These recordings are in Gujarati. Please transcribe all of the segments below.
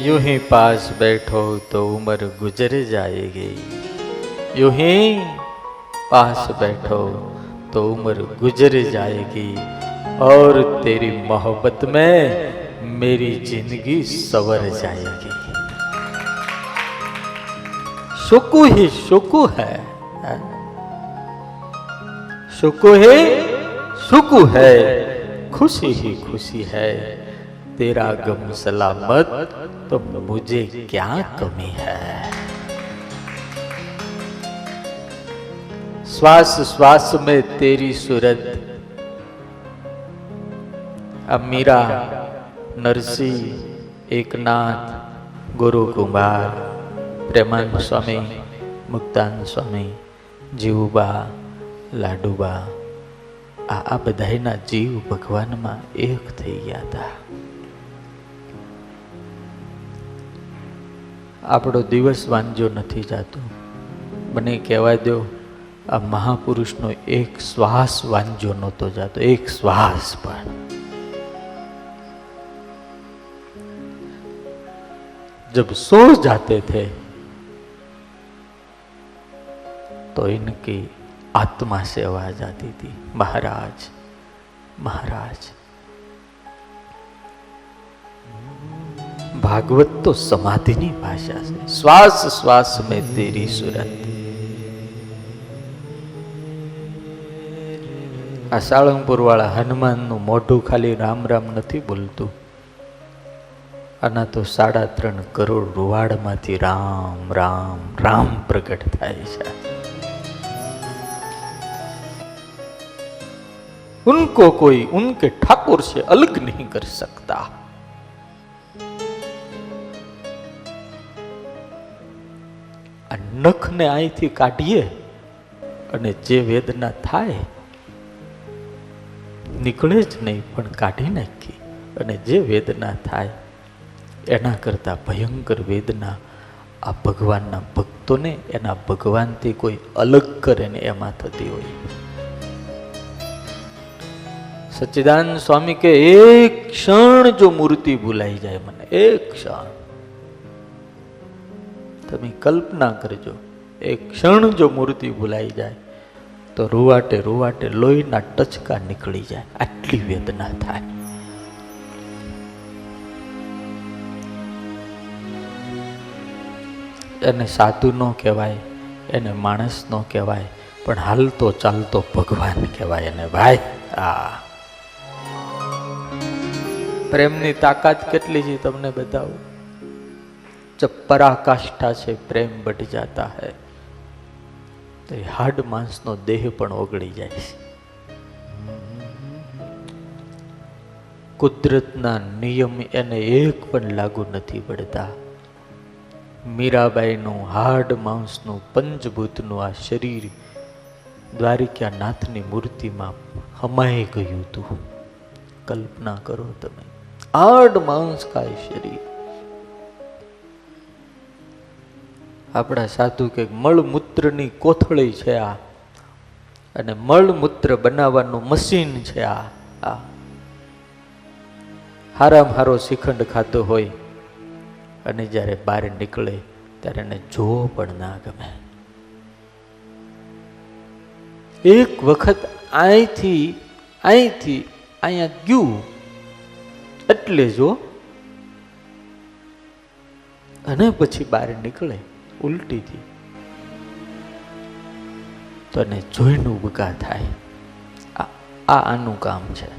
यूँ ही पास बैठो तो उम्र गुजर जाएगी। यूँ ही पास बैठो तो उम्र गुजर जाएगी। और तेरी मोहब्बत में मेरी ज़िंदगी सवर जाएगी। सुकू ही सुकू है? सुकू ही सुकू है, खुशी ही खुशी है। तेरा गम सलामत तो मुझे क्या कमी है श्वास श्वास में तेरी सूरत अब मीरा नरसिंह एकनाथ गुरु कुमार પ્રેમાનંદ સ્વામી મુક્તાનંદ સ્વામી જીવુબા લાડુબા આ આ બધાયના જીવ ભગવાનમાં એક થઈ ગયા હતા આપણો દિવસ વાંજો નથી જાતો મને કહેવા દો આ મહાપુરુષનો એક શ્વાસ વાંજો નહોતો જાતો એક શ્વાસ પણ जब सो जाते थे तो इनकी आत्मा से आवाज आती थी महाराज महाराज ભાગવત તો સમાધિની ભાષા છે. શ્વાસ શ્વાસ મેં તેરી સુરત. આ સાળંગપુર વાળા હનુમાનનું મોઢું ખાલી રામ રામ નથી બોલતું. આના તો સાડા ત્રણ કરોડ રૂવાડમાંથી રામ રામ રામ પ્રગટ થાય છે. ઉનકો કોઈ, ઉનકે ઠાકોર છે, અલગ નહીં કરી શકતા. નખને અહીંથી કાઢીએ અને જે વેદના થાય, નીકળે જ નહીં, પણ કાઢી નાખી અને જે વેદના થાય, એના કરતાં ભયંકર વેદના આ ભગવાનના ભક્તોને, એના ભગવાનથી કોઈ અલગ કરે ને એમાં થતી હોય. સચ્ચિદાન સ્વામી કે, એક ક્ષણ જો મૂર્તિ ભૂલાઈ જાય મને, એક ક્ષણ. તમે કલ્પના કરજો, એક ક્ષણ જો મૂર્તિ ભૂલાઈ જાય, તો રૂવાટે રૂવાટે લોહીના ટચકા નીકળી જાય, આટલી વેદના થાય. એને સાધુ ન કહેવાય, એને માણસ નો કહેવાય, પણ હાલતો ચાલતો ભગવાન કહેવાય એને, ભાઈ, આ. પ્રેમની તાકાત કેટલી છે તમને બતાવું? જબ પરાકાષ્ઠા છે પ્રેમ બઢ જાતા હૈ તો હાડ માંસનો દેહ પણ ઓગળી જાય છે કુદરતના નિયમ એને એક પણ લાગુ નથી પડતા મીરાબાઈનું હાડ માંસનું પંચભૂતનું આ શરીર દ્વારિકા નાથની મૂર્તિમાં હમાઈ ગયું હતું કલ્પના કરો તમે હાડ માંસ કાય શરીર આપણા સાધુ કે મળમૂત્રની કોથળી છે આ. અને મળમૂત્ર બનાવવાનું મશીન છે આ. આ. હારામ હારો શ્રીખંડ ખાતો હોય અને જ્યારે બહાર નીકળે ત્યારે એને જોવો પણ ના ગમે. એક વખત અહીંથી અહીંથી અહીંયા ગયું. એટલે જો અને પછી બહાર નીકળે. ઉલટીથી તો એને જોઈને ઉબકા થાય આ આ આનું કામ છે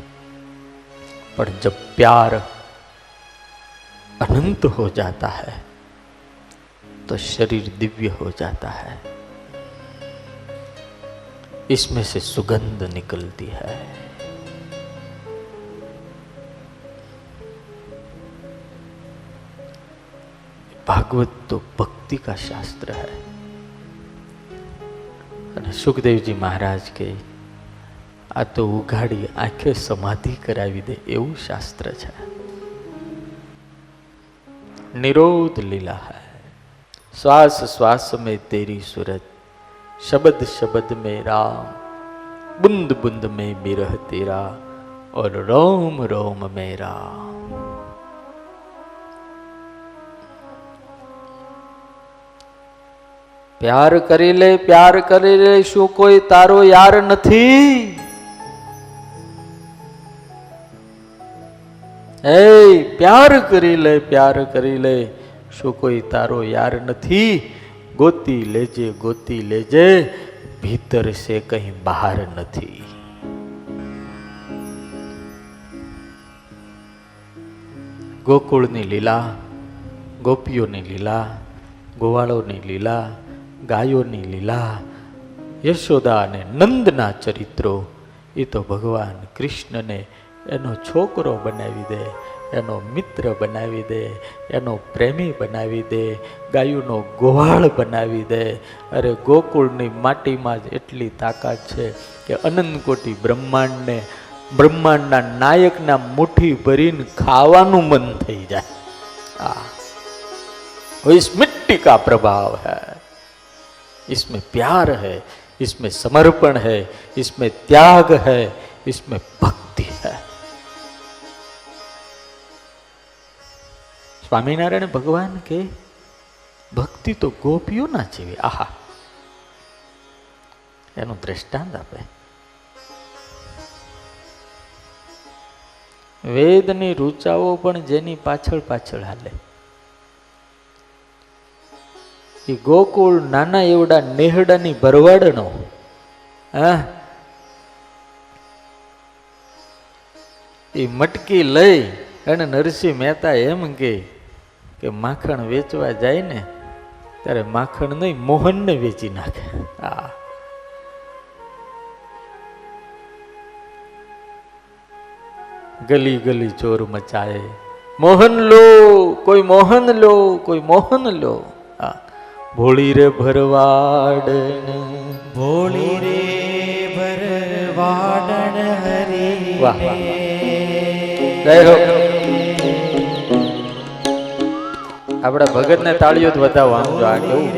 पर जब प्यार अनंत हो जाता है तो शरीर दिव्य हो जाता है इसमें से सुगंध निकलती है भागवत तो भक्ति का शास्त्र है અને સુખદેવજી મહારાજ કે આ તો ઉઘાડી આંખે સમાધિ કરાવી દે એવું શાસ્ત્ર છે નિરોધ લીલા है श्वास श्वास में तेरी सूरत शब्द शब्द में राम बूंद बूंद में बिरह तेरा और रोम रोम में राम પ્યાર કરી લે, પ્યાર કરી લે, શું કોઈ તારો યાર નથી? એ પ્યાર કરી લે, પ્યાર કરી લે, શું કોઈ તારો યાર નથી? ગોતી લેજે ગોતી લેજે, ભીતર છે કઈ બહાર નથી. ગોકુળની લીલા, ગોપીઓની લીલા, ગોવાળોની લીલા ગાયોની લીલા યશોદા અને નંદના ચરિત્રો. એ તો ભગવાન કૃષ્ણને એનો છોકરો બનાવી દે, એનો મિત્ર બનાવી દે, એનો પ્રેમી બનાવી દે, ગાયુનો ગોવાળ બનાવી દે. અરે ગોકુળની માટીમાં જ એટલી તાકાત છે કે અનંતકોટી બ્રહ્માંડને, બ્રહ્માંડના નાયકના મુઠ્ઠી ભરીને ખાવાનું મન થઈ જાય. આ મિટ્ટી કા પ્રભાવ હૈ. इसमें प्यार है इसमें समर्पण है इसमें त्याग है इसमें भक्ति है સ્વામિનારાયણ ભગવાન કે ભક્તિ તો ગોપીઓ ના જેવી આહા એનું દ્રષ્ટાંત આપે વેદની રૂચાઓ પણ જેની પાછળ પાછળ હાલે એ ગોકુળ નાના એવડા નેહડાની ભરવાડનો. હા? એ મટકી લઈ અને નરસિંહ મહેતા એમ કે માખણ વેચવા જાય ને, ત્યારે માખણ નહીં, મોહનને વેચી નાખે. આ ગલી ગલી ચોર મચાય. મોહન લો, કોઈ મોહન લો, કોઈ મોહન લો. આ ભોળી રે ભરવાડ ભોળી રે ભરવાડન હરી વાહ જય હો. આપણા ભગતને તાળીઓ જ વધાવો આમ જો આ કેવું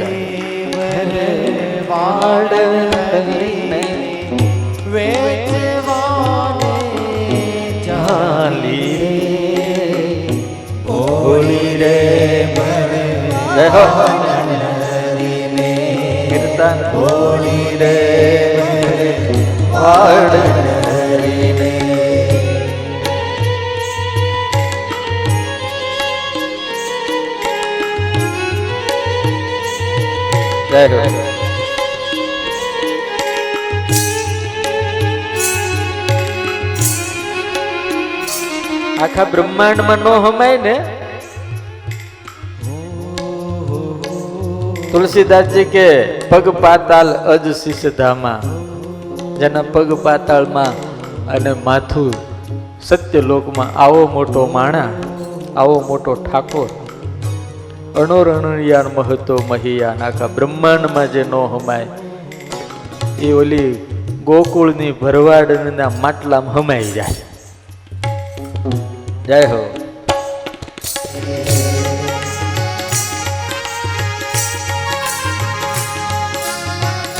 ચાલી ભોળી રે જય હો. કીર્તન ભોળી રે હરીને જય હો આખા બ્રહ્માંડમાં નો હમાય ને. તુલસીદાસજી કે પગ પાતાલ અજ શિષધામાં જેના પગ પાતાળમાં અને માથું સત્યલોકમાં આવો મોટો માણા, આવો મોટો ઠાકોર. અણોરણિયાન મહતો મહિયાન આખા બ્રહ્માંડમાં જે નો હમાય, એ ઓલી ગોકુળની ભરવાડના માટલામાં હમાઈ જાય. જય હો.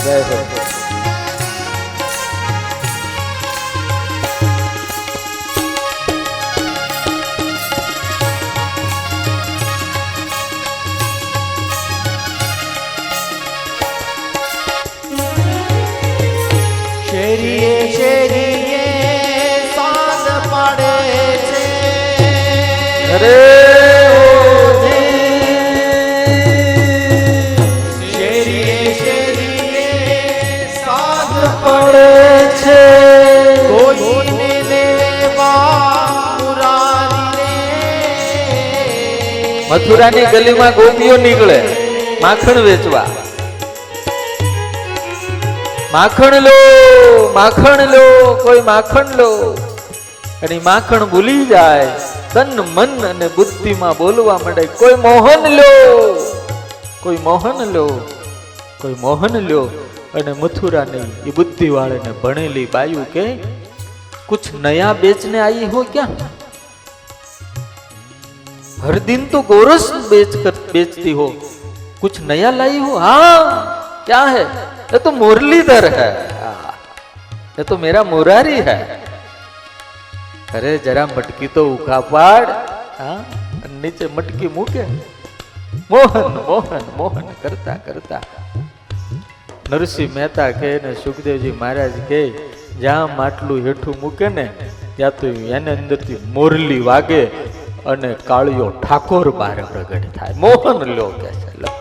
જય હો શેરીએ શેરીએ સાદ પાડે છે. અરે મથુરાની ગલીમાં ગોપીઓ નીકળે. માખણ વેચવા. માખણ લો માખણ લો, કોઈ માખણ લો. અને માખણ ભૂલી જાય. તન, મન અને બુદ્ધિમાં બોલવા માંડે. કોઈ મોહન લો, કોઈ મોહન લો, કોઈ મોહન લો. અને મથુરાની એ બુદ્ધિવાળાને ભણેલી બાયુ કે, કુછ નયા બેચને આવી હો ક્યાં? हर दिन तो गोरस बेच कर बेचती हो कुछ नया लाई हो हाँ क्या है ये तो मुरलीधर है हाँ, ये तो मेरा मुरारी है अरे जरा मटकी तो उखा पाड़ हाँ नीचे मटकी मूके मोहन मोहन मोहन करता करता નરસિંહ મહેતા કહે ને સુખદેવજી મહારાજ કહે જ્યાં માટલું હેઠું મૂકે ને ત્યાં તો એને અંદરથી મોરલી વાગે અને કાળિયો ઠાકોર બહાર પ્રગટ થાય. મોહન લો કે છે